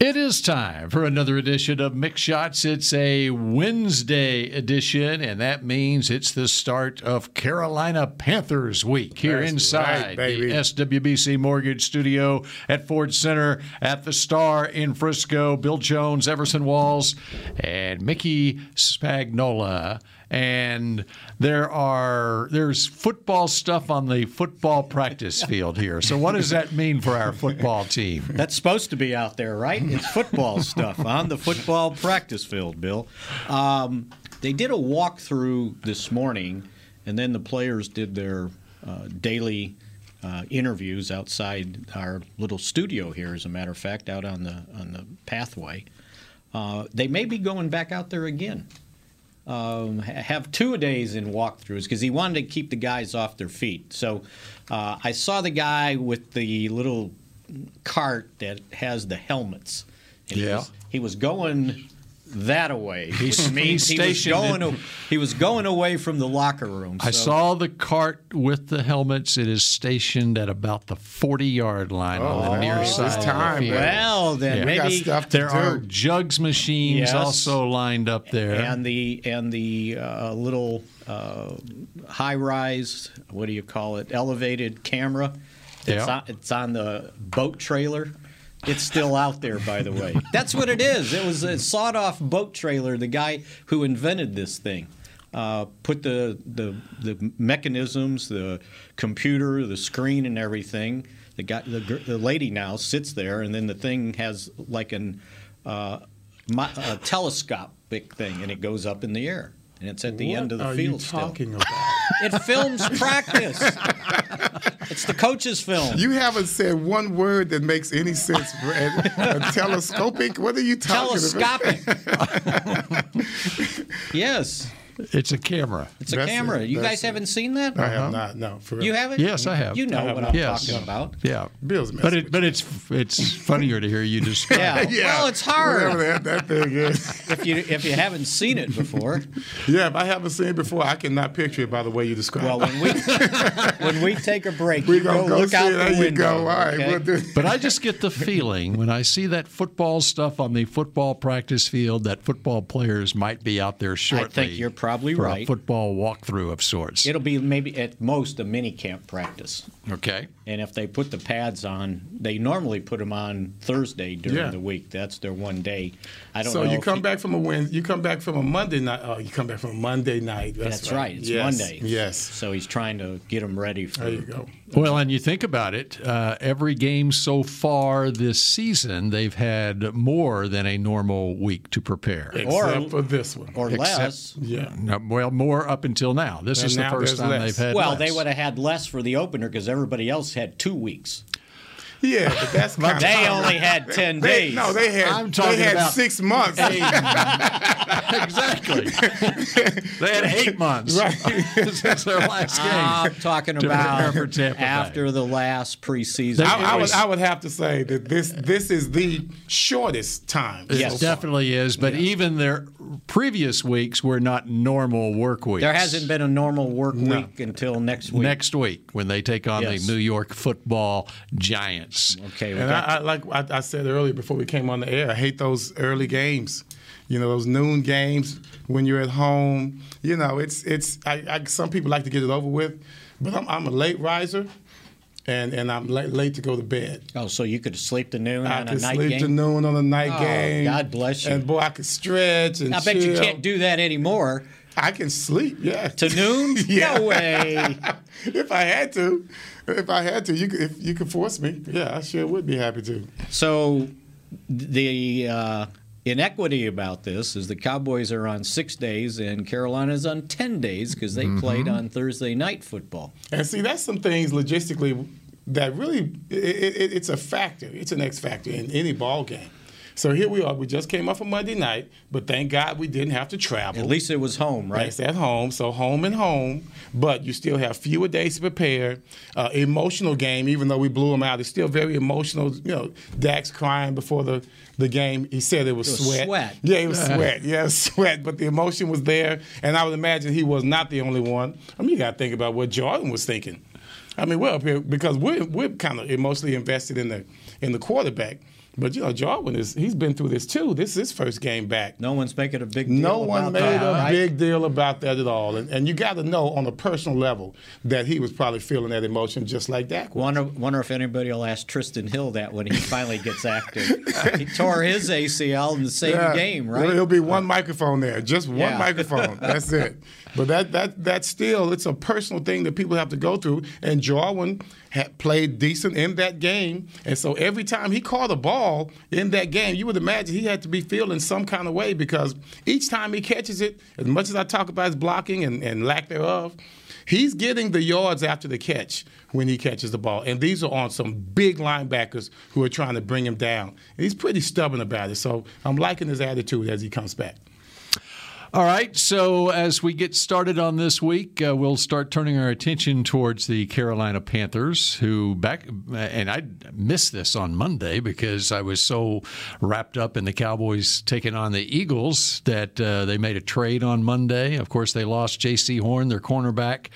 It is time for another edition of Mick Shots. It's a Wednesday edition, and that means it's the start of Carolina Panthers week here That's inside right, the SWBC Mortgage Studio at Ford Center at the Star in Frisco. Bill Jones, Everson Walls, and Mickey Spagnola. And there are there's football stuff on the football practice field here. So what does that mean for our football team? That's supposed to be out there, right? It's football stuff on the football practice field, Bill. Um, they did a walkthrough this morning, and then the players did their uh, daily uh, interviews outside our little studio here. As a matter of fact, out on the on the pathway. Uh, they may be going back out there again. Um, have two a days in walkthroughs because he wanted to keep the guys off their feet. So uh, I saw the guy with the little cart that has the helmets. And He Yeah. was, he was going that away. He's- which means he was going. in- he was going away from the locker room. I so- saw the cart with the helmets. It is stationed at about the 40 yard line on the near it's side. of the time. Well, then Yeah. Maybe stuff There do. are jugs machines Yes. also lined up there. and the and the uh, little uh, high rise what do you call it elevated camera it's, Yeah. on, it's on the boat trailer it's still out there by the way. That's what it is. It was a sawed off boat trailer the guy who invented this thing. Uh, put the, the the mechanisms the computer the screen and everything. The guy the, the lady now sits there and then the thing has like an uh, mi- a telescopic thing and it goes up in the air and it's at the end of the what are field you still. talking about? It films practice. it's the coach's film. You haven't said one word that makes any sense. Brad. A telescopic? What are you talking about? Telescopic. yes, it's a camera. it's a That's camera. it. You guys it. haven't seen that? I have uh-huh. not. No, for real. You haven't? Yes, I have. You know have what not. I'm Yes. talking about. Yeah. Bill's messing But it but you. it's it's funnier to hear you describe. Yeah. it. Well, it's hard Whatever that, that thing is. if you if you haven't seen it before. Yeah, if I haven't seen it before, I cannot picture it by the way you describe Well, it. when we when we take a break, We're go go look see out it. the There you window. go. All right, okay? we'll do But I just get the feeling when I see that football stuff on the football practice field that football players might be out there shortly. I think you're probably for right. A football walkthrough of sorts. It'll be maybe at most a mini camp practice. okay. And if they put the pads on, they normally put them on Thursday during Yeah. the week. That's their one day. I don't So know. you come he- back from a win. You come back from a Monday night. Oh, you come back from a Monday night. That's, That's right. It's Yes, Monday. Yes. So he's trying to get them ready for. There you go. Well, and you think about it, uh, every game so far this season, they've had more than a normal week to prepare. Except for this one. Or less. yeah. No, well, more up until now. This And is the first time less. they've had. Well, less. they would have had less for the opener because everybody else had two weeks. Yeah, but that's kind They only had ten They, days. no, they had I'm talking they had about six months. exactly. they had eight months Right. since their last game. I'm talking about for Tampa Bay. after the last preseason. I, I would I would have to say that this this is the shortest time. It Yes. so definitely is. But even their previous weeks were not normal work weeks. there hasn't been a normal work week until next week. next week when they take on Yes. the New York Football Okay. And I, I like I, I said earlier before we came on the air, I hate those early games. You know, those noon games when you're at home. You know, it's it's. I, I, some people like to get it over with, but I'm, I'm a late riser, and and I'm late, late to go to bed. oh, so you could sleep to noon I on a night game. could night sleep to noon on a night Oh, game. God bless you. And boy, I could stretch and I bet you can't do that anymore. I can sleep. Yeah. To noon? Yeah. No way. if I had to, if I had to, you could, if you could force me. Yeah, I sure would be happy to. So the uh, inequity about this is the Cowboys are on six days and Carolina's on ten days because they played on Thursday night football. And see, that's some things logistically that really it, it, it's a factor. It's an X factor in any ball game. So here we are. We just came off a Monday night, but thank God we didn't have to travel. At least it was home, right? It's at home, so home and home, but you still have fewer days to prepare. Uh, emotional game, even though we blew them out, it's still very emotional. You know, Dak's crying before the, the game. He said it was, It was sweat. sweat. Yeah, it was sweat. Yeah, sweat. But the emotion was there, and I would imagine he was not the only one. I mean, you got to think about what Jarwin was thinking. I mean, we're up here because we're we're kind of emotionally invested in the in the quarterback. But you know, Jarwin is he's been through this too. This is his first game back. No one's making a big deal No one about made that, a right? big deal about that at all. And, and you got to know on a personal level that he was probably feeling that emotion just like was. Wonder, wonder if anybody will ask Trysten Hill that when he finally gets active. he tore his ACL in the same Yeah. game, Well, right? There'll be one microphone there, just one Yeah. microphone. That's it. But that that that's still it's a personal thing that people have to go through. And Jarwin had played decent in that game, and so every time he caught a ball in that game, you would imagine he had to be feeling some kind of way because each time he catches it, as much as I talk about his blocking and, and lack thereof. He's getting the yards after the catch when he catches the ball. And these are on some big linebackers who are trying to bring him down. And he's pretty stubborn about it. So I'm liking his attitude as he comes back. All right, so as we get started on this week, uh, we'll start turning our attention towards the Carolina Panthers, who back, and I missed this on Monday because I was so wrapped up in the Cowboys taking on the Eagles that uh, they made a trade on Monday. Of course, they lost Jaycee Horn, their cornerback,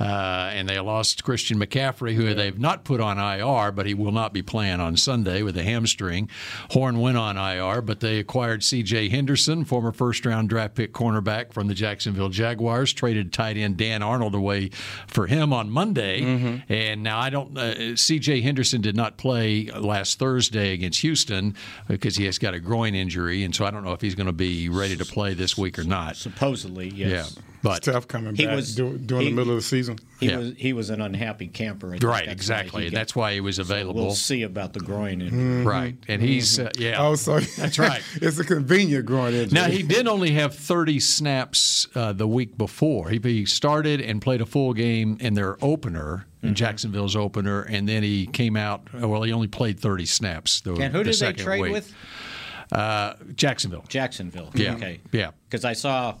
uh, and they lost Christian McCaffrey, who they've not put on IR, but he will not be playing on Sunday with a hamstring. Horn went on IR, but they acquired C.J. Henderson, former first-round draft pick cornerback from the Jacksonville Jaguars, traded tight end Dan Arnold away for him on Monday. And now I don't. Uh, C.J. Henderson did not play last Thursday against Houston because he has got a groin injury, and so I don't know if he's going to be ready to play this week or not. Supposedly, yes. Yeah, but Tough coming He back was- dur- during he- the middle of the season. He Yeah. was he was an unhappy camper. Right, that's exactly. he got- That's why he was available. We'll see about the groin injury. Right, and he's uh, yeah. Oh, so That's right. it's a convenient groin injury. Now he did only have 30 snaps uh, the week before. He, he started and played a full game in their opener, Mm-hmm. in Jacksonville's opener, and then he came out. Well, he only played 30 snaps. The, And who the did they trade week. with? Uh, Jacksonville. Jacksonville. Yeah. Okay. Yeah. Because I saw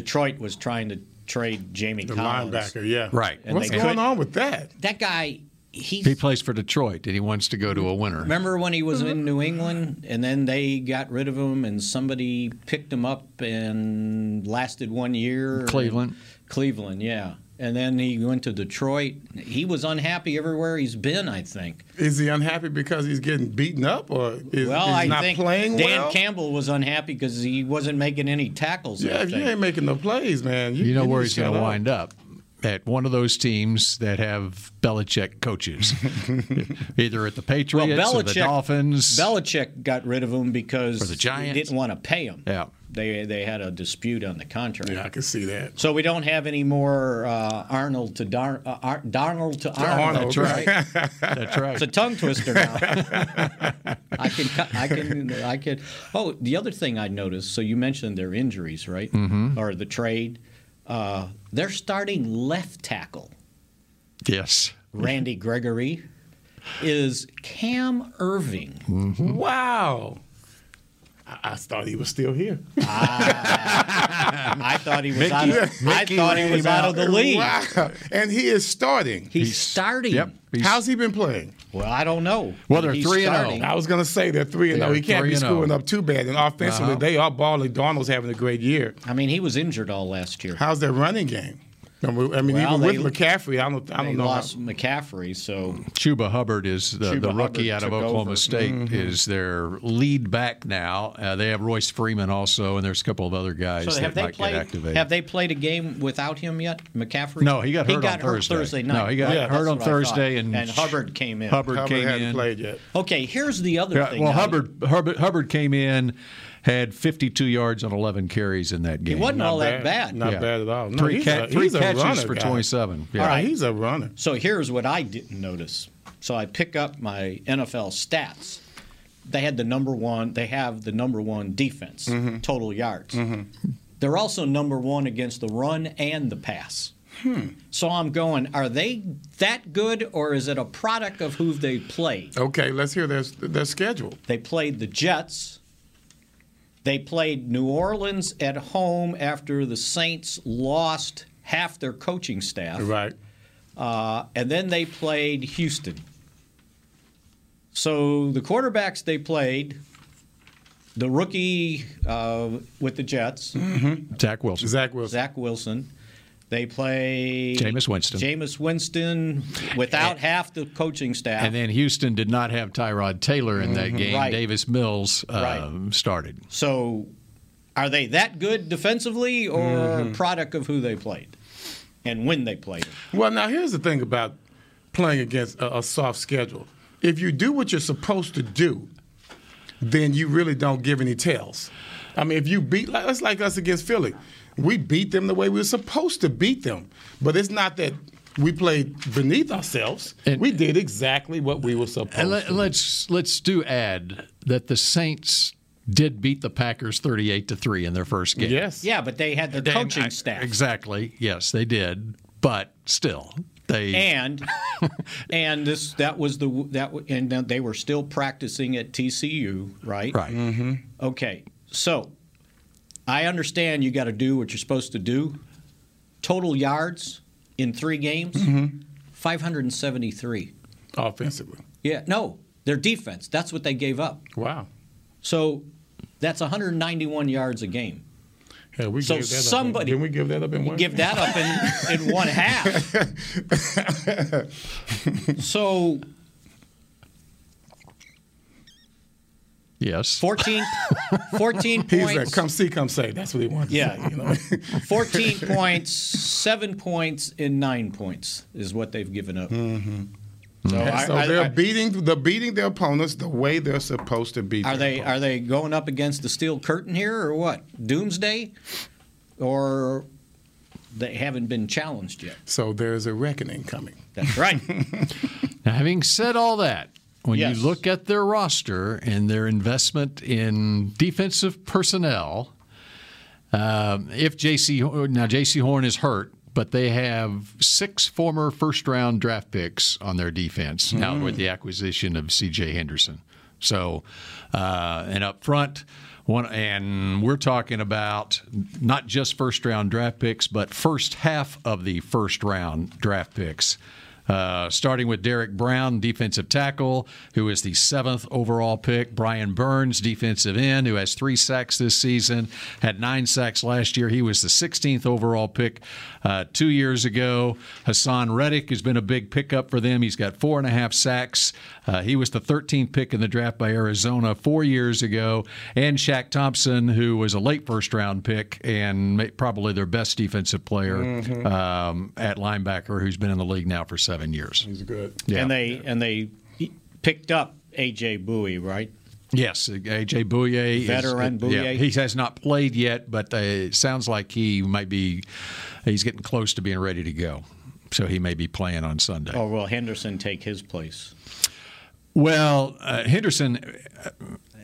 Detroit was trying to trade Jamie the Collins. linebacker, yeah. Right. And What's they going couldn't- on with that? That guy, he's. He plays for Detroit, and he wants to go to a winner. Remember when he was in New England and then they got rid of him and somebody picked him up and lasted one year? Cleveland. Cleveland, yeah. And then he went to Detroit. He was unhappy everywhere he's been, I think. Is he unhappy because he's getting beaten up, or is, Well, is I he not think playing Dan well? Campbell was unhappy because he wasn't making any tackles. yeah, if you ain't making no plays, man, you, You know you where he's going to wind up. At one of those teams that have Belichick coaches, either at the well, Patriots or the Belichick, Dolphins. Belichick got rid of him because Or the Giants. he didn't want to pay him. Yeah. They they had a dispute on the contract. Yeah, I can see that. So we don't have any more uh, Arnold to Dar- uh, Ar- Darnold to Arnold. Arnold, right? That's right. It's a tongue twister now. I can, I can, I can. Oh, the other thing I noticed. So you mentioned their injuries, right? Mm-hmm. Or the trade. Uh, they're starting left tackle, yes. Randy Gregory, is Cam Erving. Wow. I, I thought he was still here. I thought he was Mickey- out. Of, I thought he was out out. of the league. Wow. And he is starting. He's, starting. Yep. He's- How's he been playing? Well, I don't know. Well, they're He's 3 and oh. starting. I was going to say they're 3 and They're 0. He can't be 3 and oh. screwing up too bad. And offensively, Uh-huh. they are balling. Darnold's having a great year. I mean, he was injured all last year. How's their running game? I mean, Well, even they- with McCaffrey, I don't, I They don't know. how- lost McCaffrey, so Chuba Hubbard is the, Chuba the rookie Hubbard out of Oklahoma over. State Mm-hmm. is their lead back now. Uh, they have Royce Freeman also, and there's a couple of other guys So that have they might played? get activated. Have they played a game without him yet, McCaffrey? No, he got hurt on hurt Thursday. night. No, he got Right, hurt on what I thought. Thursday, and and Hubbard came in. Hubbard, Hubbard came hadn't in. played yet. Okay, here's the other Yeah, thing. well, Hubbard, Hubbard Hubbard came in, had 52 yards on 11 carries in that game. He wasn't all that bad. Not Yeah. bad at all. No, three he's ca- a, three he's catches runner for guy. 27. Yeah. All right, he's a runner. So here's what I didn't notice. So I pick up my NFL stats. They had the number one. They have the number one defense, Mm-hmm. total yards. They're also number one against the run and the pass. Hmm. So I'm going, are they that good or is it a product of who they played? Okay, let's hear their their schedule. They played the Jets. They played New Orleans at home after the Saints lost half their coaching staff. Right. Uh, and then they played Houston. So the quarterbacks they played, the rookie uh, with the Jets, Zach Wilson. Zach Wilson. Zach Wilson. They play Jameis Winston. Jameis Winston without half the coaching staff. And then Houston did not have Tyrod Taylor in that game. Right. Davis Mills um, started. So, are they that good defensively, or a product of who they played and when they played? Well, now here's the thing about playing against a, a soft schedule. If you do what you're supposed to do, then you really don't give any tells. I mean, if you beat, like, it's like us against Philly. We beat them the way we were supposed to beat them. But it's not that we played beneath ourselves. And- we did exactly what we were supposed And let, to. let's let's do add that the Saints did beat the Packers 38 to 3 in their first game. Yes. Yeah, but they had the They- coaching I- staff. Exactly. Yes, they did. But still, they and and this that was the that and they were still practicing at TCU, right? right. Mm-hmm. Okay, so I understand you got to do what you're supposed to do. Total yards in three games, Mm-hmm. 573. Offensively. Yeah, no, their defense. That's what they gave up. Wow. So that's 191 yards a game. Hell, we So gave that somebody- Up in, didn't we give that up in one? Give that up in, in one half. so Yes. 14, 14 He's like, come see, come say. That's what he wants. Yeah. You know? 14 points, seven points, and nine points is what they've given up. Mm-hmm. So, I- so I- they're I- beating they're beating their opponents the way they're supposed to beat. are their they opponents. are they going up against the steel curtain here or what? Doomsday, or they haven't been challenged yet? So there's a reckoning coming. That's right. Now, having said all that, when Yes. you look at their roster and their investment in defensive personnel, um, if Jaycee now Jaycee Horn is hurt, but they have six former first round draft picks on their defense now with the acquisition of C.J. Henderson. So, uh, and up front. One, and we're talking about not just first round draft picks, but first half of the first round draft picks. Uh, starting with Derrick Brown, defensive tackle, who is the seventh overall pick. Brian Burns, defensive end, who has three sacks this season, had nine sacks last year. He was the 16th overall pick uh, two years ago. Haason Reddick has been a big pickup for them. He's got four and a half sacks. Uh, he was the 13th pick in the draft by Arizona four years ago. And Shaq Thompson, who was a late first round pick and probably their best defensive player um, at linebacker, who's been in the league now for seven years. He's good. Yeah. And they and they picked up AJ Bouye, right? Yes, AJ Bouye. is- Veteran Yeah, Bouye. he has not played yet, but uh, it sounds like he might be. He's getting close to being ready to go, so he may be playing on Sunday. Or will Henderson take his place? Well, uh, Henderson,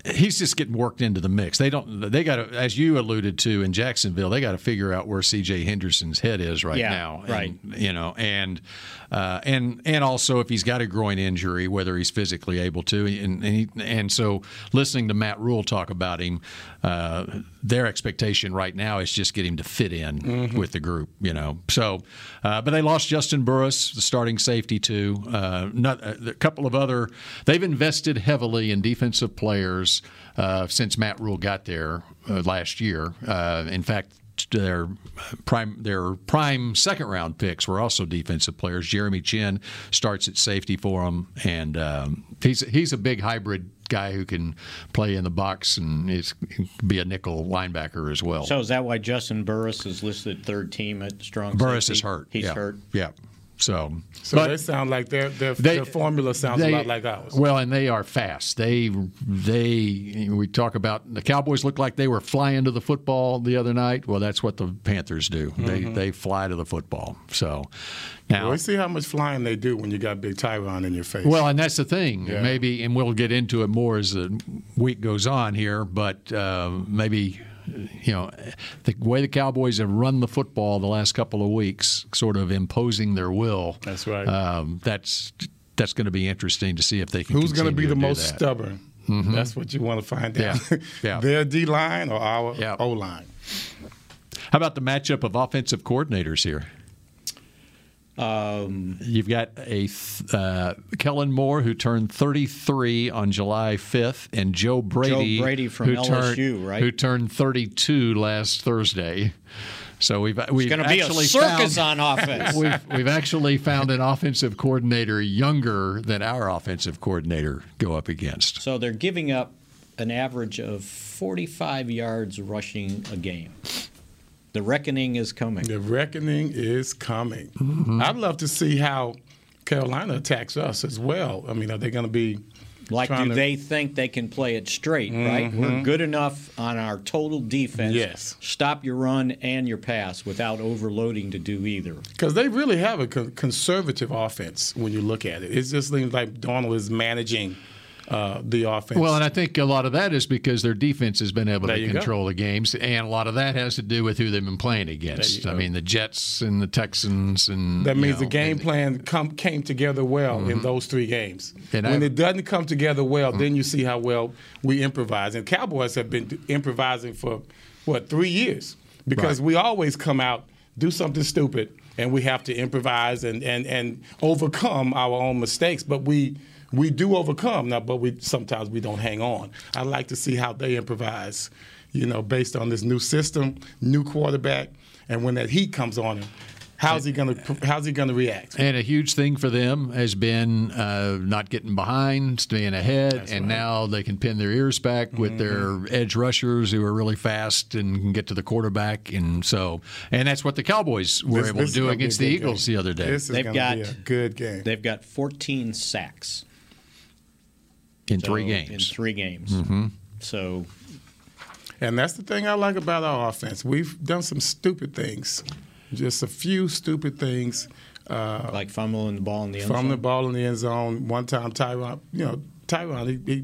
he's just getting worked into the mix. They don't. They got to, as you alluded to in Jacksonville, they got to figure out where C.J. Henderson's head is right Yeah, now. And, right. You know, and uh, and and also if he's got a groin injury, whether he's physically able to, and and, he, and so listening to Matt Rhule talk about him, uh, their expectation right now is just get him to fit in with the group. You know, so uh, but they lost Juston Burris, the starting safety too. Uh, not, uh, a couple of other. They've invested heavily in defensive players uh, since Matt Rhule got there uh, last year. Uh, in fact, their prime their prime second round picks were also defensive players. Jeremy Chinn starts at safety for them, and um, he's he's a big hybrid guy who can play in the box and is, be a nickel linebacker as well. So is that why Juston Burris is listed third team at strong? Burris safety? is hurt. He's yeah. hurt. Yeah. So, So they sound like their their, They- their formula sounds they- a lot like ours. Well, and they are fast. They they we talk about the Cowboys look like they were flying to the football the other night. Well, that's what the Panthers do. They Mm-hmm. they fly to the football. So now Well, we see how much flying they do when you got big Tyron in your face. Well, and that's the thing. Yeah. Maybe, and we'll get into it more as the week goes on here. But uh, maybe you know, the way the Cowboys have run the football the last couple of weeks, sort of imposing their will. That's right. Um, that's that's going to be interesting to see if they can. Who's going to be the most that. stubborn? That's what you want to find out. Yeah. Yeah. Their D line or our Yeah. O line. How about the matchup of offensive coordinators here? Um, You've got a th- uh, Kellen Moore who turned 33 on July 5th, and Joe Brady, Brady from who LSU, turned, right? Who turned 32 last Thursday. So we've we've going to be a circus found, on offense. We've, we've actually found an offensive coordinator younger than our offensive coordinator go up against. so they're giving up an average of 45 yards rushing a game. The reckoning is coming. The reckoning is coming. Mm-hmm. I'd love to see how Carolina attacks us as well. I mean, are they going to be Like, do to- they think they can play it straight, right? We're good enough on our total defense. Yes. Stop your run and your pass without overloading to do either. Because they really have a conservative offense when you look at it. It just seems like Darnold is managing uh, the offense. Well, and I think a lot of that is because their defense has been able There to you go. control the games, and a lot of that has to do with who they've been playing against. I mean, the Jets and the Texans, and that means know, the game plan come, came together well in those three games. And when I- it doesn't come together well, then you see how well we improvise. And Cowboys have been improvising for what three years because Right. we always come out do something stupid and we have to improvise and, and, and overcome our own mistakes. But we we do overcome now, but we sometimes we don't hang on. I like to see how they improvise, you know, based on this new system, new quarterback, and when that heat comes on him, how's he gonna how's he gonna react? And a huge thing for them has been uh, not getting behind, staying ahead, and now they can pin their ears back with Mm-hmm. their edge rushers who are really fast and can get to the quarterback. And so, and that's what the Cowboys were This- able this to do gonna be a against the Eagles game. the other day This is They've gonna be got- a good game. They've got 14 sacks in so- three In games. three games. So And that's the thing I like about our offense. We've done some stupid things, just a few stupid things. Uh, like fumbling the ball in the end from the zone. ball in the end zone. One time, Tyron, you know, Tyron, he,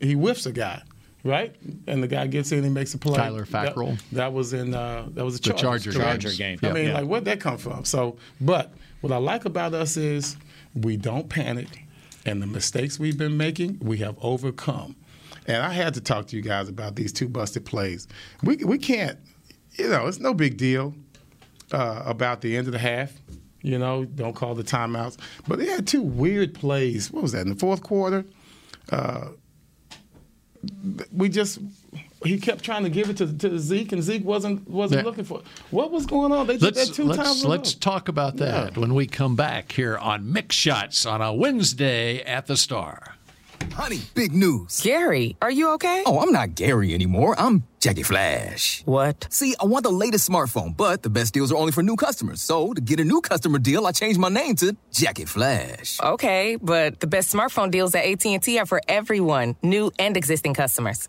he, he whiffs a guy, right? And the guy gets in, he makes a play. Kyler Fackrell? That, that was in uh, that was a The Chargers, Charger? Charger game. I Yeah. mean, Yeah. like, where'd that come from? So, but what I like about us is we don't panic, and the mistakes we've been making, we have overcome. And I had to talk to you guys about these two busted plays. We we can't, you know, it's no big deal uh, about the end of the half. You know, don't call the timeouts. But they had two weird plays. What was that in the fourth quarter? Uh, we just he kept trying to give it to, to Zeke, and Zeke wasn't wasn't Yeah. looking for it. What was going on? They did Let's that 2 let's, times. in let's talk about that Yeah. when we come back here on Mick Shots on a Wednesday at the Star. Honey, big news. Gary, are you okay? Oh, I'm not Gary anymore. I'm Jackie Flash. What? See, I want the latest smartphone, but the best deals are only for new customers. So, to get a new customer deal, I changed my name to Jackie Flash. Okay, but the best smartphone deals at AT&T are for everyone, new and existing customers.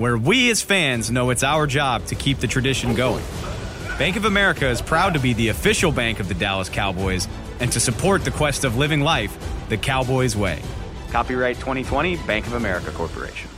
Where we as fans know it's our job to keep the tradition going. Bank of America is proud to be the official bank of the Dallas Cowboys and to support the quest of living life the Cowboys way. Copyright 2020 Bank of America Corporation.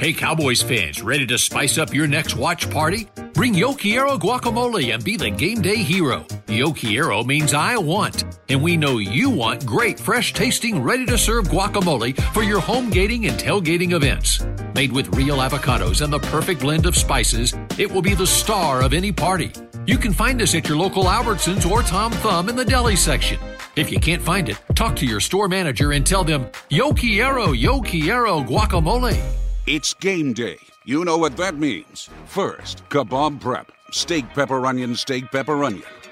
Hey, Cowboys fans, ready to spice up your next watch party? Bring Yo Quiero guacamole and be the game day hero. Yo Quiero means I want, and we know you want great, fresh tasting, ready to serve guacamole for your home gating and tailgating events. Made with real avocados and the perfect blend of spices, it will be the star of any party. You can find us at your local Albertsons or Tom Thumb in the deli section. If you can't find it, talk to your store manager and tell them, yo quiero guacamole. It's game day. You know what that means. First, kebab prep. Steak, pepper, onion, steak, pepper, onion.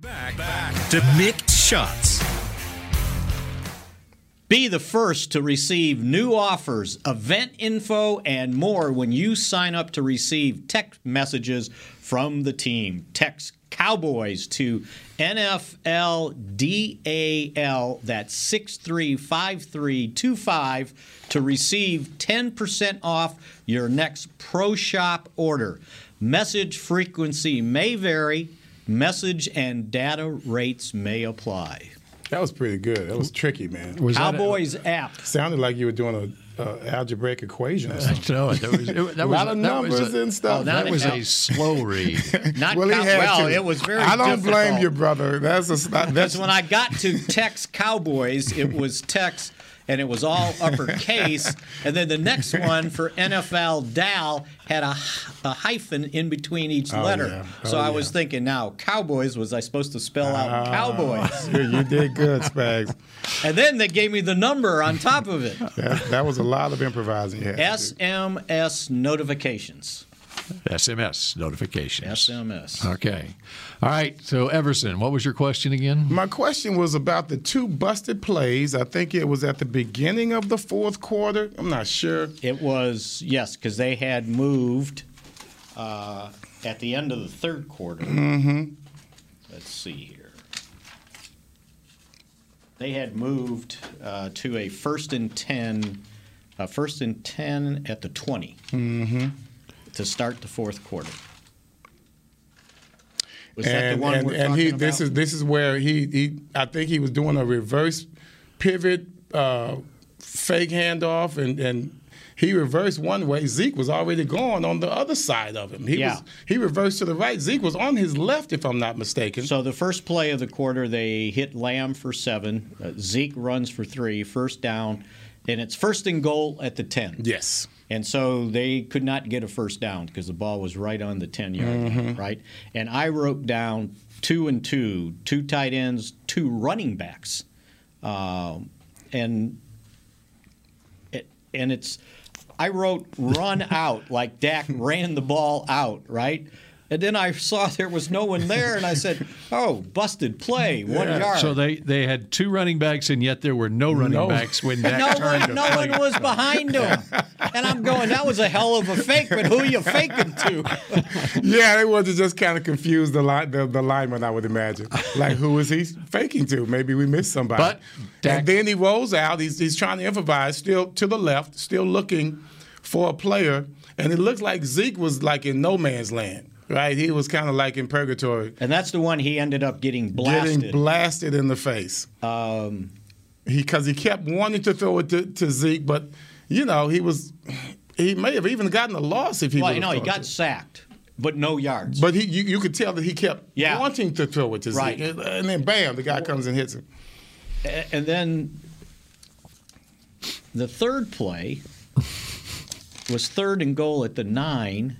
Back, back to Mick Shots. Be the first to receive new offers, event info, and more when you sign up to receive text messages from the team. Text Cowboys to NFLDAL, that's 635325, to receive 10% off your next Pro Shop order. Message frequency may vary, message and data rates may apply. That was pretty good. That was tricky, man. Was that a- Cowboys app. Sounded like you were doing a, a algebraic equation or something. No, that was, it, that a was of that was numbers a- and oh, stuff. Oh, now That was Yeah. a slow read. Not well, he cow- well, to. it was very I don't blame difficult. you, brother. That's a that's Because when I got to text Cowboys, it was text and it was all uppercase. and then the next one for NFL Dal had a, a hyphen in between each Oh, letter. yeah. So Oh, I was thinking now, Cowboys, was I supposed to spell out Ah, Cowboys? you, did good, Spags. And then they gave me the number on top of it That, that was a lot of improvising. You had to do. SMS notifications. SMS notifications. SMS. Okay. All right. So, Everson, what was your question again? My question was about the two busted plays. I think it was at the beginning of the fourth quarter. I'm not sure. It was, yes, because they had moved uh, at the end of the third quarter. Mm-hmm. Let's see here. They had moved uh, to a first and 10, uh, first and 10 at the 20 Mm-hmm. To start the fourth quarter. Was that and the one and, we're and talking he about? this is this is where he he I think he was doing a reverse pivot uh, fake handoff and and he reversed one way. Zeke was already gone on the other side of him. He Yeah. was he reversed to the right. Zeke was on his left, if I'm not mistaken. So the first play of the quarter, they hit Lamb for seven. Uh, Zeke runs for three, first down, and it's first and goal at the ten. Yes. And so they could not get a first down because the ball was right on the ten yard line, Mhm. right? And I wrote down two and two, two tight ends, two running backs, um, and it, and it's I wrote run out like Dak ran the ball out, right? And then I saw there was no one there, and I said, "Oh, busted play, one yard." So they, they had two running backs, and yet there were no running No. backs when Dak no turned one, no play. one was behind him, and I'm going. That was a hell of a fake, but who are you faking to? yeah, they wanted to just kind of confuse the line, the, the lineman, I would imagine. Like, who is he faking to? Maybe we missed somebody. But and then he rolls out. He's, he's trying to improvise, still to the left, still looking for a player. And it looked like Zeke was like in no man's land, right? He was kind of like in purgatory. And that's the one he ended up getting blasted. Getting blasted in the face. Um, he because he kept wanting to throw it to, to Zeke, but you know he was he may have even gotten a loss if he. well, you know, he got it sacked, but no yards. But he, you, you could tell that he kept Yeah. wanting to throw it to Right. Zeke, and, and then bam, the guy comes and hits him. And then the third play was third and goal at the nine.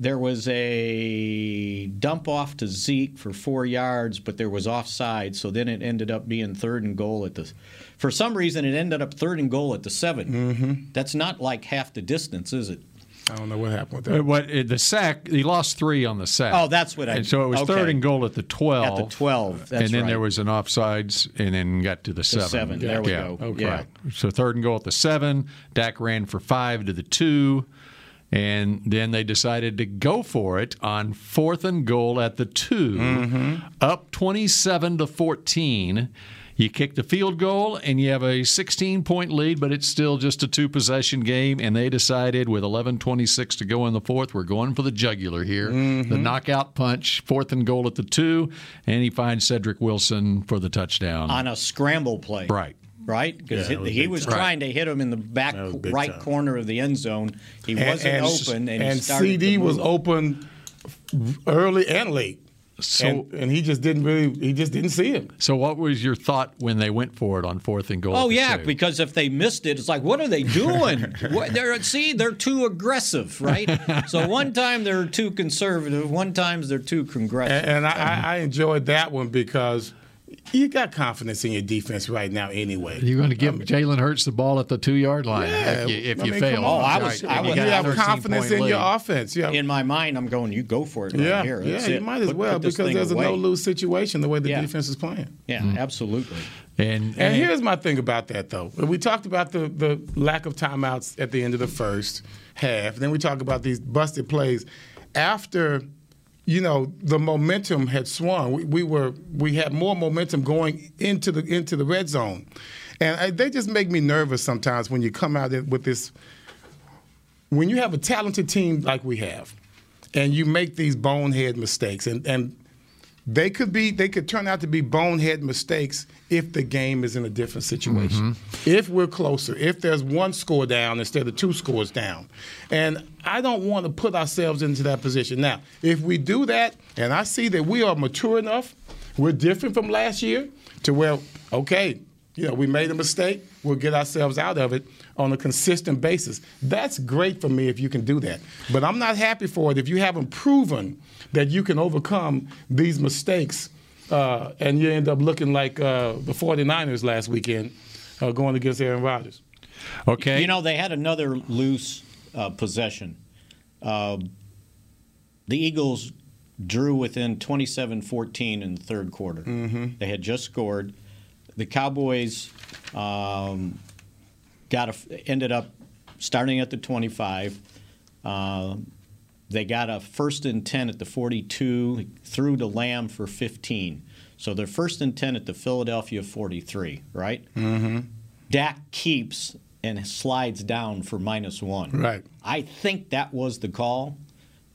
There was a dump off to Zeke for four yards, but there was offside, so then it ended up being third and goal at the. For some reason, it ended up third and goal at the 7 Mm-hmm. That's not like half the distance, is it? I don't know what happened with Uh, that. What uh, the sack? He lost three on the sack. Oh, that's what I- And so it was okay. third and goal at the twelve. At the 12, that's and then right. there was an offsides, and then got to the, seven. seven, there we go. Okay. Yeah. Right. So third and goal at the seven. Dak ran for five to the two, and then they decided to go for it on fourth and goal at the 2 Mm-hmm. up twenty-seven to fourteen. You kick the field goal and you have a 16 point lead, but it's still just a two possession game. And they decided with 11.26 to go in the fourth, we're going for the jugular here. Mm-hmm. The knockout punch, fourth and goal at the two. And he finds Cedric Wilson for the touchdown. On a scramble play. Right. Right? Because Yeah, that was he was time. trying to hit him in the back right time. corner of the end zone. He And- wasn't and, open, and, he and started CD to was open early and late. So- and, and he just didn't really he just didn't see him. So, what was your thought when they went for it on fourth and goal? Oh yeah, two? because if they missed it, it's like, what are they doing? what, they're see, they're too aggressive, right? so one time they're too conservative, one time they're too progressive. And, and I, I I enjoyed that one because you got confidence in your defense right now anyway. You're going to give um, Jalen Hurts the ball at the two yard line Yeah, if you, if I you mean, fail. Oh, I All was- right, I was- got you have confidence point in your lead. offense. Yeah. In my mind, I'm going, you go for it right yeah, here. yeah, That's you it. might as Put- well put because there's away. a no lose situation the way the Yeah. defense is playing. Yeah, mm-hmm. absolutely. And, And here's my thing about that, though. We talked about the, the lack of timeouts at the end of the first half. Then we talk about these busted plays. After, you know, the momentum had swung, we, we were we had more momentum going into the into the red zone, and I, they just make me nervous sometimes when you come out with this. When you have a talented team like we have, and you make these bonehead mistakes, and and they could be they could turn out to be bonehead mistakes if the game is in a different situation. Mm-hmm. If we're closer if there's one score down instead of two scores down. And i don't want to put ourselves into that position. Now if we do that and i see that we are mature enough we're different from last year to where okay you know we made a mistake we'll get ourselves out of it on a consistent basis. That's great for me if you can do that. But i'm not happy for it if you haven't proven that you can overcome these mistakes uh, and you end up looking like uh, the 49ers last weekend uh, going against Aaron Rodgers. Okay. You know, they had another loose uh, possession. Uh, the Eagles drew within 27 14 in the third quarter. Mhm. They had just scored. The Cowboys um, got a, ended up starting at the 25. Uh, they got a first and 10 at the 42, threw to Lamb for 15. So they're first and 10 at the Philadelphia 43, right? Mm-hmm. Dak keeps and slides down for minus one. Right. I think that was the call.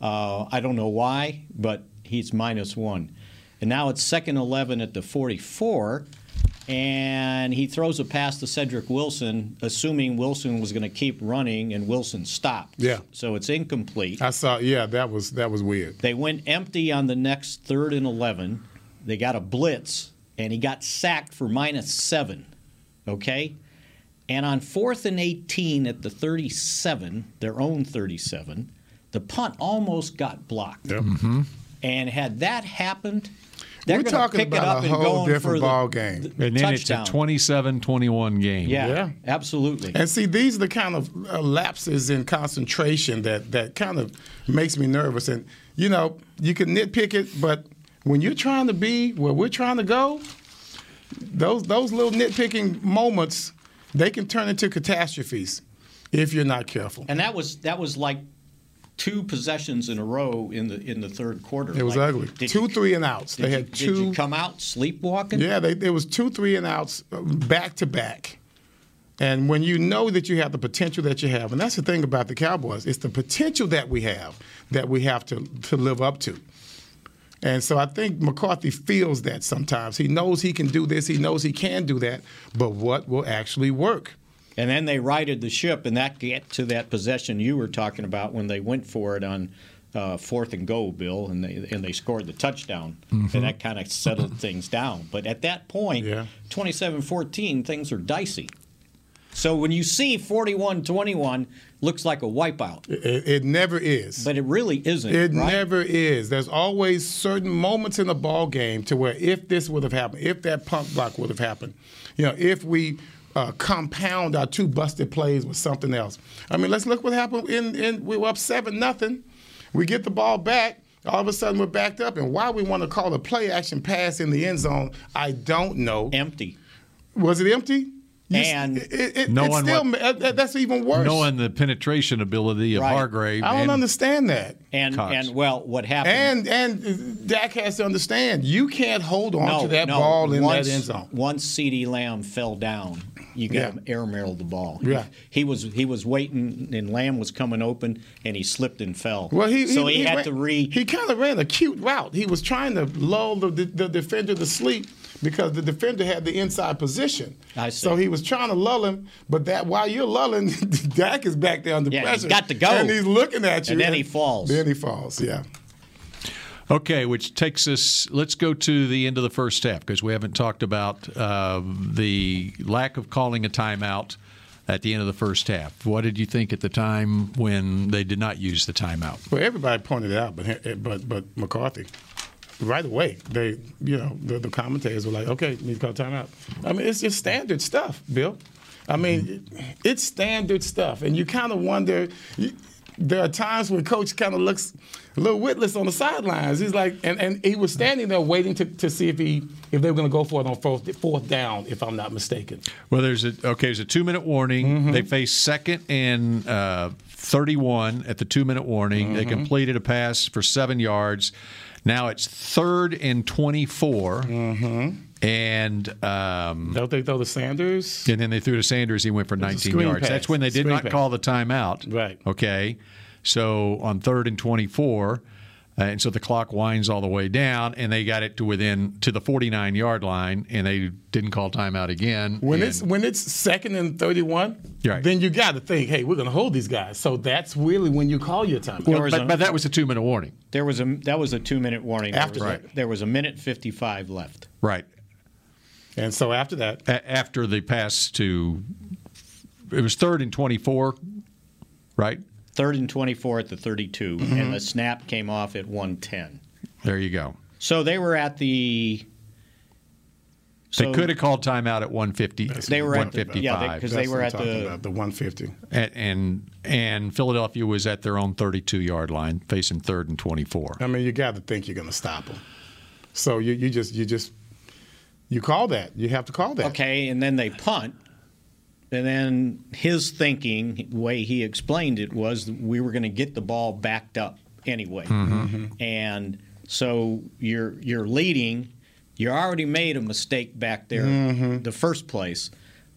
Uh, I don't know why, but he's minus one. And now it's second 11 at the 44, and he throws a pass to Cedric Wilson, assuming Wilson was going to keep running, and Wilson stopped. Yeah. So it's incomplete. I saw. Yeah, that was that was weird. They went empty on the next third and 11. They got a blitz, and he got sacked for minus seven. Okay? And on fourth and 18 at the 37, their own 37, the punt almost got blocked. Mm-hmm. And had that happened, they're We're talking pick it about up a and whole go different for ball the, game. the And then it's a touchdown. 27 21 game. yeah, Yeah. absolutely. And see, these are the kind of uh, lapses in concentration that that kind of makes me nervous. And you know, you can nitpick it, but when you're trying to be where we're trying to go, those those little nitpicking moments they can turn into catastrophes if you're not careful. And that was that was like two possessions in a row in the in the third quarter. It was Like, ugly. Two you- three and outs. Did They you, had did two. you come out sleepwalking? Yeah, they, there was two three and outs uh, back to back. And when you know that you have the potential that you have, and that's the thing about the Cowboys, it's the potential that we have that we have to, to live up to. And so I think McCarthy feels that sometimes. He knows he can do this, he knows he can do that, but what will actually work? And then they righted the ship, and that get to that possession you were talking about when they went for it on uh, fourth and goal, Bill, and they and they scored the touchdown, Mhm. and that kind of settled things down. But at that point, Yeah. 27-14, things are dicey. So when you see 41-21, looks like a wipeout, It, it never is. but it really isn't. It right? never is. There's always certain moments in a ball game to where if this would have happened, if that pump block would have happened, you know, if we uh, compound our two busted plays with something else. I mean, let's look what happened in, in we were up seven nothing. We get the ball back. All of a sudden, we're backed up, and why we want to call a play action pass in the end zone, I don't know. Empty. Was it empty? You s- And it, it, it's Knowing still, what- uh, that's even worse. Knowing the penetration ability of Right. Hargrave. I don't and- understand that. And Cox. and well, what happened? And and Dak has to understand you can't hold on no, to that no, ball in once, that end zone. Once CeeDee Lamb fell down, you got Yeah. him air mailed the ball. Yeah. he was he was waiting, and Lamb was coming open, and he slipped and fell. Well, he so he, had ran- to re. He kind of ran a cute route. He was trying to lull the, the, the defender to sleep because the defender had the inside position. I see. So he was trying to lull him, but that while you're lulling, Dak is back there under Yeah, he's pressure. got to go. and he's looking at you, And then he falls. Then he falls. Yeah. Okay, which takes us. Let's go to the end of the first half because we haven't talked about uh, the lack of calling a timeout at the end of the first half. What did you think at the time when they did not use the timeout? Well, everybody pointed it out, but but but McCarthy, right away, they you know the, the commentators were like, okay, need to call timeout. I mean, it's just standard stuff, Bill. I mean, it's standard stuff, and you kind of wonder. There are times when coach kind of looks a little witless on the sidelines. He's like, and, and he was standing there waiting to, to see if he if they were going to go for it on fourth, fourth down, if I'm not mistaken. Well, there's a okay. There's a two minute warning. Mm-hmm. They face second and uh, 31 at the two minute warning. They Mm-hmm. completed a pass for seven yards. Now it's third and 24. Mm-hmm. And um, Don't they throw the Sanders? and then they threw to Sanders. He went for 19 yards. pass. That's when they did Screen not pass. call the timeout. Right. Okay. So on third and 24, uh, Uh, and so the clock winds all the way down, and they got it to within to the 49 yard line, and they didn't call timeout again. When and- it's when it's second and thirty-one, Right. then you got to think, hey, we're going to hold these guys. So that's really when you call your timeout. well, was but, a- but that was a two minute warning. There was a that was a two minute warning. After there was, that. there was a minute fifty five left. Right. and so after that, A- after the pass to, it was third and 24, right? Third and twenty four at the thirty two, Mm-hmm. and the snap came off at one ten. There you go. So they were at the. They could have called timeout at 150. They were at the- 155. yeah, they- 'cause that's they were at the- about, the one fifty. and, and and Philadelphia was at their own 32 yard line, facing third and 24. I mean, you got to think you're going to stop them. So you you just you just you call that. You have to call that. Okay, and then they punt. And then his thinking, the way he explained it, was that we were going to get the ball backed up anyway. Mm-hmm. Mm-hmm. And so you're you're leading. You already made a mistake back there, mm-hmm. the first place.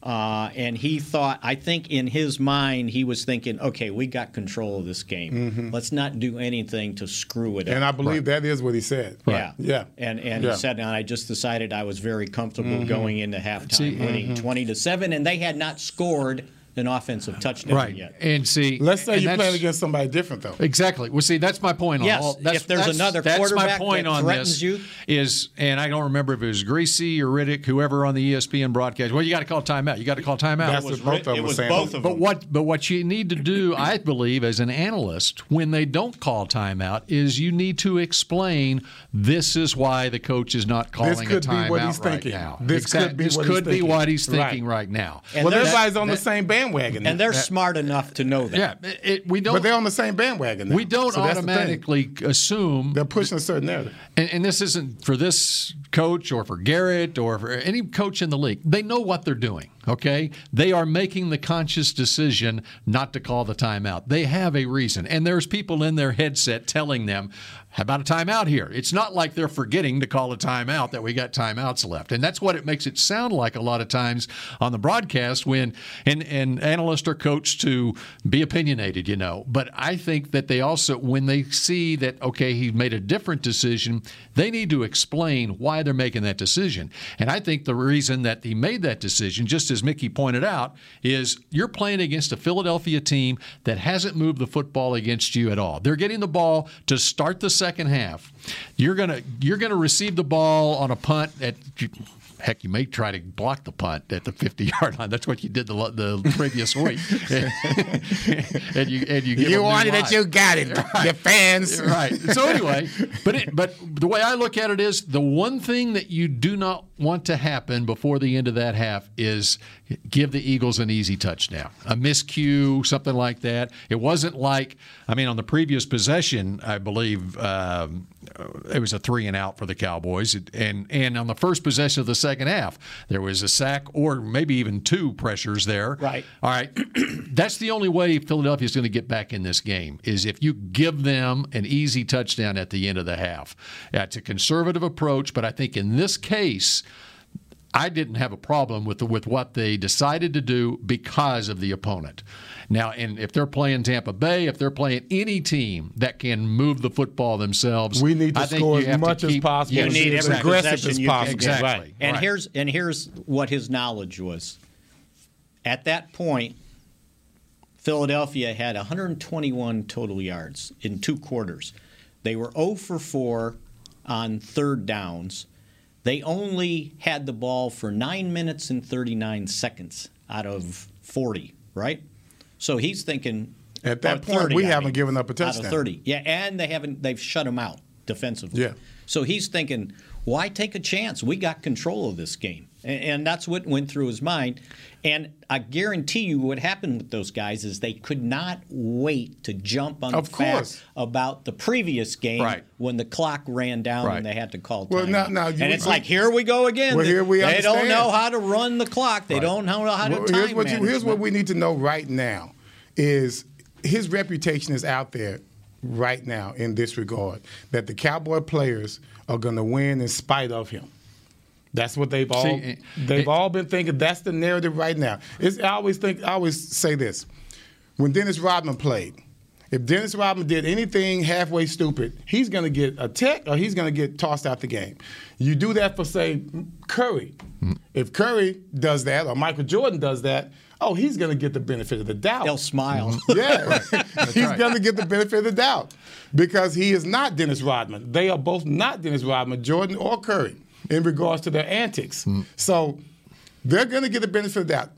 Uh, and he thought, I think in his mind, he was thinking, okay, we got control of this game. Let's not do anything to screw it up. And I believe that is what he said. Yeah, Yeah. And and Yeah. he said, and I just decided I was very comfortable Mm-hmm. going into halftime, See, winning twenty to seven, and they had not scored an offensive touchdown Right. yet. And see, Let's say you're playing against somebody different though. Exactly. Well, see, that's my point on Yes, all. That's, if there's that's- another that's my quarterback point that on threatens this you- is, and I don't remember if it was Griese or Riddick, whoever on the ESPN broadcast. Well, you got to call timeout. You got to call timeout. That's was what both of them it were was saying. both of But what but what you need to do, I believe, as an analyst, when they don't call timeout, is you need to explain this is why the coach is not calling could a be timeout what he's right thinking. now. This Exact- could be this what he's be thinking. what he's Right. thinking right, now. And well, everybody's on the same same bandwagon. and they're uh, smart enough to know that. Yeah, it, it- we don't. but they're on the same bandwagon. Now. we don't So that's the automatically assume They're pushing a certain narrative. and, and this isn't for this coach or for Garrett or for any coach in the league. They know what they're doing. Okay, they are making the conscious decision not to call the timeout. They have a reason, and there's people in their headset telling them, "How about a timeout here?" It's not like they're forgetting to call a timeout that we got timeouts left, and that's what it makes it sound like a lot of times on the broadcast when and and analysts are coached to be opinionated, you know. But I think that they also when they see that okay, he made a different decision, they need to explain why they're making that decision. And I think the reason that he made that decision, just Mickey pointed out, is you're playing against a Philadelphia team that hasn't moved the football against you at all. They're getting the ball to start the second half. You're gonna you're gonna receive the ball on a punt at heck, you may try to block the punt at the 50 yard line. That's what you did the, the previous week. and you and you You wanted it, you got it. The fans. right. So anyway, but it, but the way I look at it is the one thing that you do not want to happen before the end of that half is give the Eagles an easy touchdown, a miscue, something like that. It wasn't like I mean on the previous possession, I believe um, it was a three and out for the Cowboys, It- and and on the first possession of the second half, there was a sack or maybe even two pressures there. Right. All right. That's the only way Philadelphia is going to get back in this game is if you give them an easy touchdown at the end of the half. That's a conservative approach, but I think in this case, I didn't have a problem with the, with what they decided to do because of the opponent. Now, and if they're playing Tampa Bay, if they're playing any team that can move the football themselves, We need to I think score as have to much as possible. You need as every aggressive as you can possible. Exactly. Right. And Right. here's and here's what his knowledge was. At that point, Philadelphia had 121 total yards in two quarters. They were 0 for 4 on third downs. They only had the ball for 9 minutes and 39 seconds out of 40, right? So he's thinking At that point, 30, we I haven't mean, given up a Out touchdown. of 30. Yeah, and they haven't they've shut him out defensively. Yeah. So he's thinking, why take a chance? We got control of this game. And, and that's what went through his mind. And I guarantee you what happened with those guys is they could not wait to jump on Of the fact about the previous game Right. when the clock ran down Right. and they had to call time. Well, now- now and it's like, here we go again. Well, here we They don't know how to run the clock. They Right. don't know how to Well, time here's what you, here's what we need to know right now is his reputation is out there right now in this regard that the Cowboy players are going to win in spite of him. That's what they've all See, it- they've it- all been thinking. That's the narrative right now. It's, I always think I always say this when Dennis Rodman played. If Dennis Rodman did anything halfway stupid, he's going to get a tech or he's going to get tossed out the game. You do that for say Curry. If Curry does that or Michael Jordan does that, oh, he's going to get the benefit of the doubt. They'll smile. Yeah, he's right. going to get the benefit of the doubt because he is not Dennis Rodman. They are both not Dennis Rodman, Jordan or Curry, in regards to their antics. Hmm. So they're going to get the benefit of the doubt.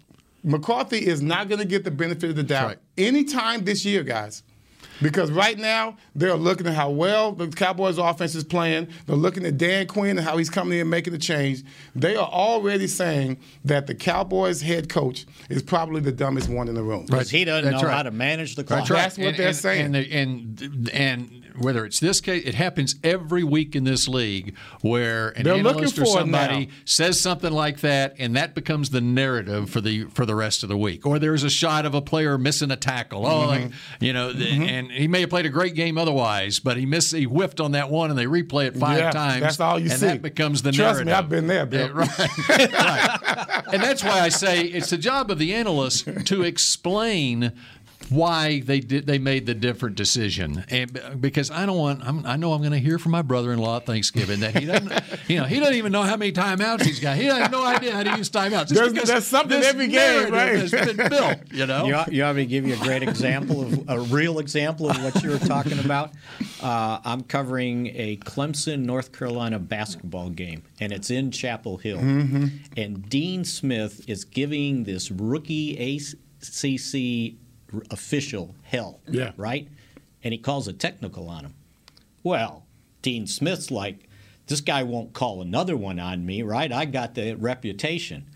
McCarthy is not going to get the benefit of the doubt right. anytime this year, guys. Because right now they're looking at how well the Cowboys offense is playing. They're looking at Dan Quinn and how he's coming in and making the change. They are already saying that the Cowboys head coach is probably the dumbest one in the room. Because he doesn't That's know right. how to manage the clock. That's right. That's what And- they're and- saying. And, and and whether it's this case, it happens every week in this league where an They're analyst or somebody says something like that, and that becomes the narrative for the for the rest of the week. Or there's a shot of a player missing a tackle. Oh, Mm-hmm. you know, th- and he may have played a great game otherwise, but he missed, he whiffed on that one, and they replay it five Yeah, times. That's all you and see. that becomes the Trust narrative. me, I've been there, Bill. Uh, right. right. And that's why I say it's the job of the analyst to explain why they did they made the different decision and because I don't want I'm, I know I'm going to hear from my brother-in-law at Thanksgiving that he doesn't you know he doesn't even know how many timeouts he's got he has no idea how to use timeouts Just There's- because there's something every game, narrative right? has been built you know You, want- you want me to give you a great example of a real example of what you were talking about? Uh, I'm covering a Clemson, North Carolina basketball game, and it's in Chapel Hill. And Dean Smith is giving this rookie ACC r- official hell. Yeah. Right? And he calls a technical on him. Well, Dean Smith's like, this guy won't call another one on me, right? I got the reputation.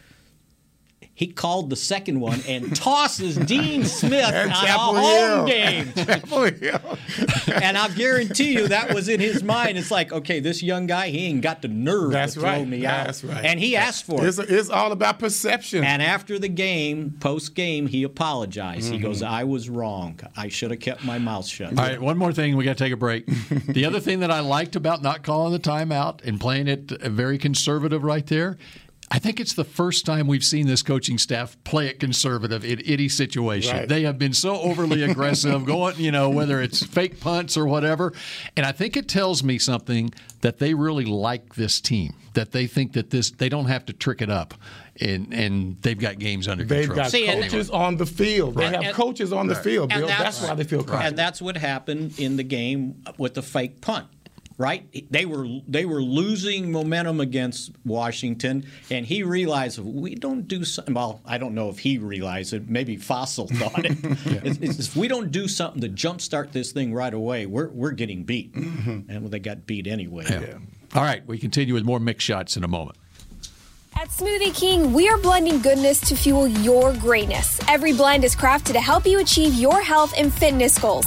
He called the second one and tosses Dean Smith And on Chapel a home Hill. game. Chapel and I guarantee you that was in his mind. It's like, okay, this young guy, he ain't got the nerve That's to throw right. me out. That's right. And he asked for It's, it. it's all about perception. And after the game, post game, he apologized. He Mm-hmm. goes, I was wrong. I should have kept my mouth shut. All right, one more thing. We got to take a break. the other thing that I liked about not calling the timeout and playing it uh, very conservative right there, I think it's the first time we've seen this coaching staff play it conservative in any situation. Right. They have been so overly aggressive, going, you know, whether it's fake punts or whatever. And I think it tells me something that they really like this team, that they think that this, they don't have to trick it up. And, and they've got games under control. They've got See, and- coaches on the field. They have And- coaches on the field, And Bill. That's, why they feel comfortable. And that's what happened in the game with the fake punt. Right, they were they were losing momentum against Washington, and he realized if we don't do something. Well, I don't know if he realized it. Maybe Fassel thought it. It's- it's- if we don't do something to jumpstart this thing right away, we're we're getting beat, Mm-hmm. and they got beat anyway. All right, we continue with more Mick Shots in a moment. At Smoothie King, we are blending goodness to fuel your greatness. Every blend is crafted to help you achieve your health and fitness goals.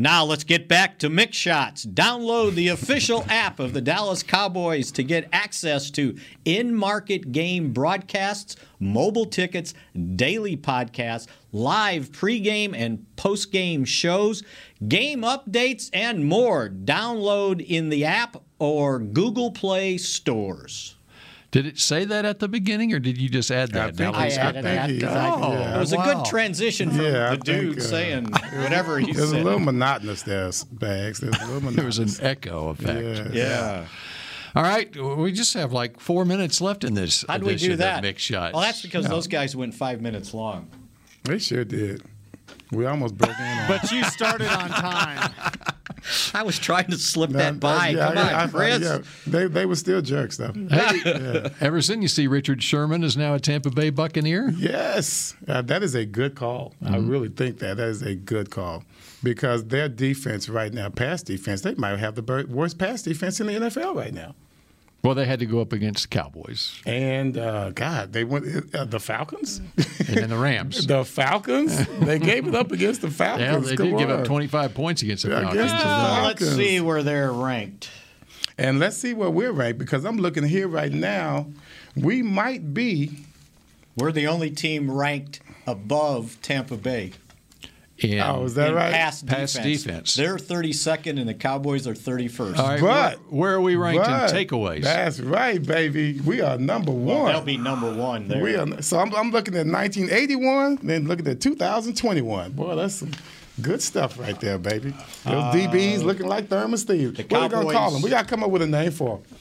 Now let's get back to Mick Shots. Download the official app of the Dallas Cowboys to get access to in-market game broadcasts, mobile tickets, daily podcasts, live pregame and postgame shows, game updates, and more. Download in the app or Google Play stores. Did it say that at the beginning, or did you just add that? think I let's get added that because Oh, I, it was a wow. good transition from Yeah, I the dude think, uh, saying whatever he It was said. a little monotonous there, Bags. There was a little monotonous. There was an echo effect. Yeah. yeah. All right, we just have like four minutes left in this. How'd we edition do of that? Mick Shots. Well, that's because No. those guys went five minutes long. They sure did. We almost broke in But you started on time. I was trying to slip No, that by. yeah, Come I- on, I- Chris. yeah, they they were still jerks though. Hey, ever since you see Richard Sherman is now a Tampa Bay Buccaneer? Yes, uh, that is a good call. I Mm-hmm. really think that that is a good call because their defense right now, pass defense, they might have the worst pass defense in the NFL right now. Well, they had to go up against the Cowboys And uh, God, they went uh, the Falcons. and then the Rams. the Falcons. They gave it up against the yeah, Falcons. they Come did give on. up 25 points against the Yeah, Falcons. against the Uh, let's Falcons. see where they're ranked. And let's see where we're ranked because I'm looking here right now. We might be. We're the only team ranked above Tampa Bay. In, Oh, is that in right? Pass, Pass defense. defense. They're 32nd, and the Cowboys are 31st. All right, But- where, where are we ranked But in takeaways? That's right, baby. We are number Well, one. they'll be number one there. We are, so I'm, I'm looking at 1981, then looking at 2021. Boy, that's some good stuff right there, baby. Those uh, DBs looking like Thurman's Thieves. the What are we gonna call Cowboys- them? We gotta come up with a name for them.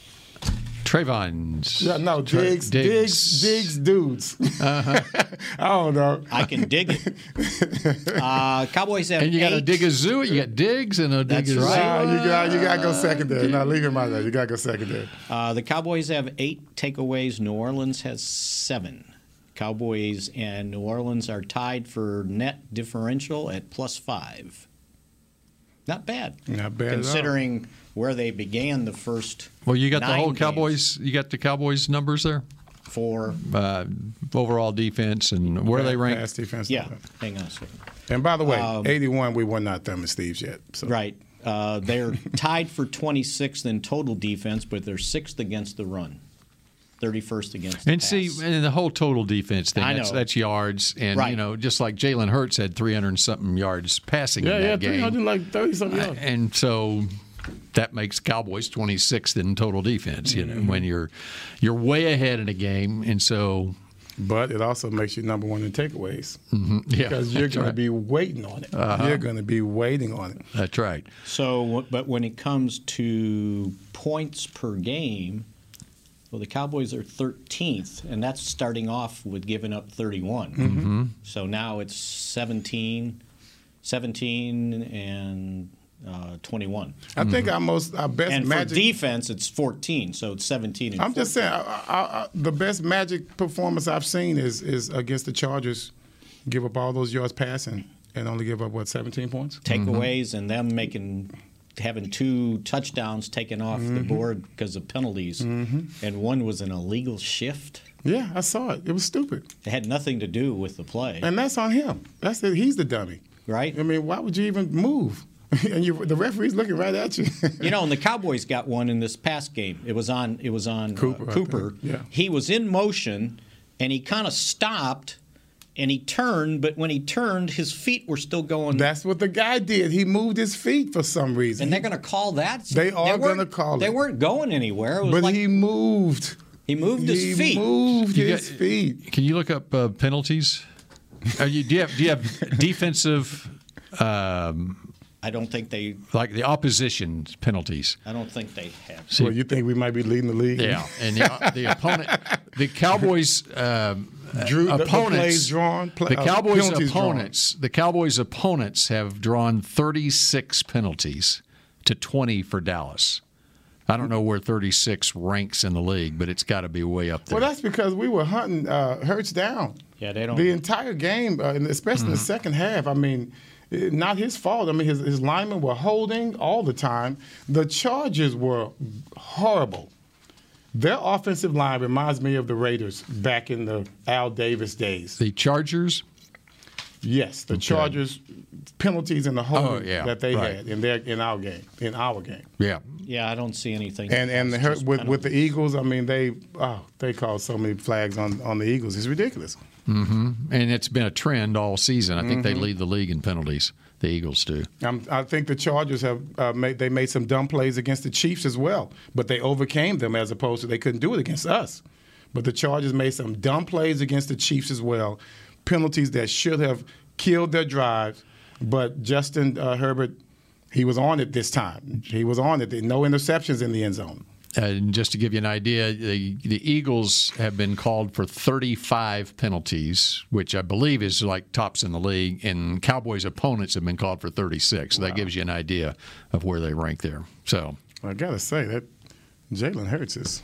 Trevon's. Yeah, no, Tra- Diggs, Diggs, Diggs, dudes. Uh-huh. I don't know. I can dig it. Uh, Cowboys have And you got a eight. dig a zoo. You got Diggs and a dig That's a right. zoo. Nah, you got you gotta go secondary. No, leave him out there. You gotta go secondary. Uh, the Cowboys have eight takeaways. New Orleans has seven. Cowboys and New Orleans are tied for net differential at plus five. Not bad. Not bad at all. Considering where they began the first. Well, you got the nine whole games. Cowboys. You got the Cowboys numbers there. For Uh, overall defense and where they rank. Pass defense. yeah, hang on a second. And by the way, Um, 81, we were not Thurman's Thieves yet. So. Right. Uh, they're tied for 26th in total defense, but they're sixth against the run, 31st against the And see, pass. and the whole total defense thing that's, that's yards. And, Right. you know, just like Jalen Hurts had 300 and something yards passing Yeah, in yeah, that game. 300 like 30 something yards. And so that makes Cowboys 26th in total defense, you know, Mm-hmm. when you're you're way ahead in a game. And so, But it also makes you number one in takeaways mhm, yeah, because you're going right. to be waiting on it. Uh-huh. You're going to be waiting on it. That's right. So, but when it comes to points per game, well, the Cowboys are 13th, and that's starting off with giving up 31. Mm-hmm. So now it's 17, 17 and uh, 21. I think our most our best And for magic. defense, it's 14, so it's 17 and I'm just saying, I, I, I, the best magic performance I've seen is is against the Chargers. Give up all those yards passing and only give up what 17 points. takeaways and them making having two touchdowns taken off the Mm-hmm. board because of penalties, and one was an illegal shift. Yeah, I saw it. It was stupid, It had nothing to do with the play, and that's on him. That's it. He's the dummy. right? I mean, why would you even move? and you, the referee's looking right at you. you know, and the Cowboys got one in this past game. It was on. It was on Cooper, uh, Cooper. Yeah. He was in motion, and he kind of stopped, and he turned. But when he turned, his feet were still going. That's what the guy did. He moved his feet for some reason. and they're going to call that. They are weren't- gonna call They it. weren't going anywhere. It was but like he moved. he moved his feet. he feet. moved You his got- feet. Can you look up uh, penalties? Are you, do you have do you have defensive um, I don't think they. like the opposition penalties? I don't think they have. See- well, you think we might be leading the league? Yeah, and the, the opponent, the Cowboys. Um, Drew- the- the opponents, plays drawn, play- the uh, Cowboys drawn. opponents, the Cowboys opponents have drawn 36 penalties to 20 for Dallas. I don't know where 36 ranks in the league, but it's got to be way up there. Well, that's because we were hunting uh, Hurts down. Yeah, they don't. The entire game, uh, and especially in the second half. I mean, not his fault. I mean, his, his linemen were holding all the time. The Chargers were horrible. Their offensive line reminds me of the Raiders back in the Al Davis days. the Chargers. Yes, the Chargers penalties and the holding Oh, yeah, that they right. had in their in our game in our game. Yeah, Yeah, I don't see anything. And and the, It's just with with the. Eagles, I mean they oh they called so many flags on on the Eagles. It's ridiculous. Hmm and it's been a trend all season. I think they Mhm. lead the league in penalties. The Eagles do. Um, I think the Chargers have uh, made they made some dumb plays against the Chiefs as well, but they overcame them as opposed to they couldn't do it against us. But the Chargers made some dumb plays against the Chiefs as well, penalties that should have killed their drives. But Justin uh, Herbert, he was on it this time. He was on it. No interceptions in the end zone. And just to give you an idea, the, the Eagles have been called for 35 penalties, which I believe is like tops in the league, and Cowboys' opponents have been called for 36. So that gives you an idea of where they rank there. So I gotta say that Jalen Hurts is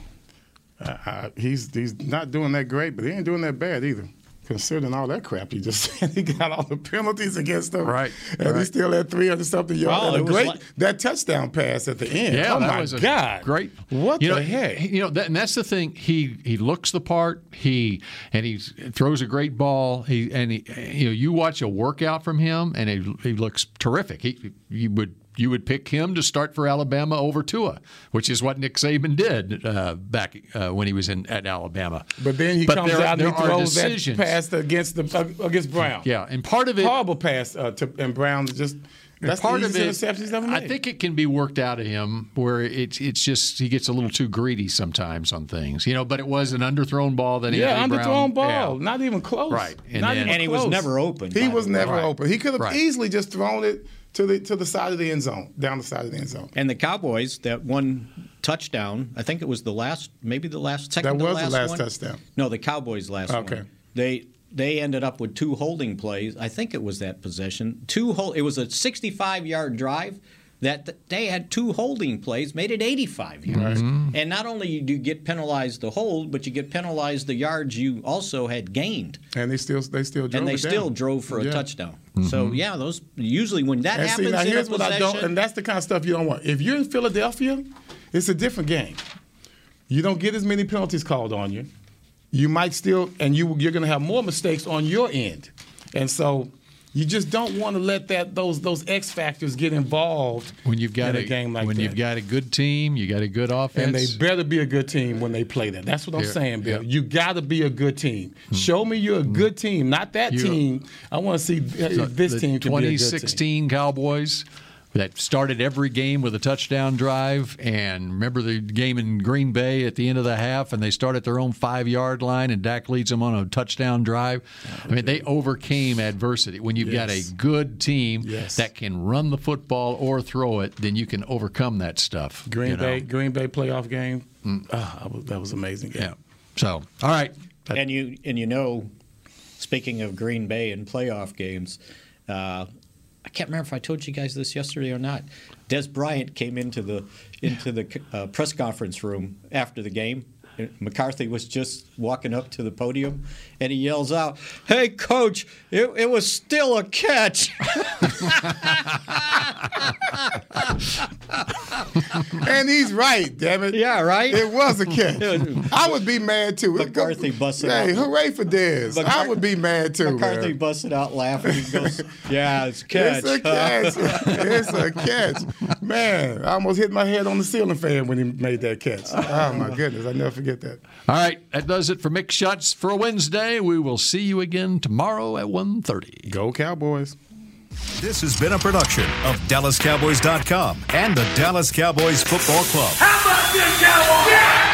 uh, he's he's not doing that great, but he ain't doing that bad either. Considering all that crap he just said, he got all the penalties against him, Right, And he still had three hundred something yards. Well, and a great like- that touchdown pass at the end. Yeah, oh that my was a God, great. What you the know, heck? You know, that, and that's the thing. He he looks the part. He and he throws a great ball. He and he, you know, you watch a workout from him, and he, he looks terrific. He you would. You would pick him to start for Alabama over Tua, which is what Nick Saban did uh, back uh, when he was in at Alabama. But then he But comes there- out and there he are throws that decisions. pass against the uh, against Brown. Yeah, and part of it, horrible pass uh, to and Brown just that's part the of it, he's ever made. I think it can be worked out of him where it's it's just he gets a little too greedy sometimes on things, you know. But it was an underthrown ball that he yeah, A. Brown- underthrown ball, yeah. not even close. Right. And Not then- even And he was never open, He was never Right. open. He could have Right. easily just thrown it to the to the side of the end zone, down the side of the end zone. And the Cowboys, that one touchdown, I think it was the last, maybe the last, second That was the last last one. touchdown. No, the Cowboys' last Okay. one. They they ended up with two holding plays. I think it was that possession. Two hold. It was a 65 yard drive. That they had two holding plays, made it 85 yards. Mm-hmm. And not only do you get penalized the hold, but you get penalized the yards you also had gained. And they still they still drove and they it down. still drove for a Yeah. touchdons. Mm-hmm. So yeah, those usually when that And see, happens now in here's a what I don't, and that's the kind of stuff you don't want. If you're in Philadelphia, it's a different game. You don't get as many penalties called on you. You might still, and you you're going to have more mistakes on your end, and so you just don't want to let that those those X factors get involved when you've got in a, a, game like when that. you've got a good team, you got a good offense. and they better be a good team when they play that. That's what I'm Yeah, saying, Bill. yeah. You got to be a good team. Hmm. Show me you're a good team, not that You- team. I want to see uh, if So this the team can be a good team. 2016 Cowboys that started every game with a touchdown drive. And remember the game in Green Bay at the end of the half, and they start at their own five yard line, and Dak leads them on a touchdown drive. I mean, they overcame adversity. When you've got a good team Yes. that can run the football or throw it, then you can overcome that stuff. Green you know? Bay, Green Bay playoff game. That was- that was amazing. Game. Yeah. So, all right. and you and you know, speaking of Green Bay and playoff games, uh, I can't remember if I told you guys this yesterday or not. Dez Bryant came into the into the uh, press conference room after the game, McCarthy was just walking up to the podium, and he yells out, "Hey, coach! It, it was still a catch." and he's right, damn it. Yeah, right. It was a catch. I would be mad too. McCarthy busted Hey, out. hooray for Dez. I would be mad too. McCarthy man. busted out laughing. He goes, "Yeah, it's a catch." It's a catch. it's a catch. Man, I almost hit my head on the ceiling fan when he made that catch. Oh my goodness, I never forget that. All right, that does it for Mick Shots for a Wednesday. We will see you again tomorrow at 1.30. Go Cowboys. This has been a production of DallasCowboys.com and the Dallas Cowboys Football Club. How about this, Cowboys?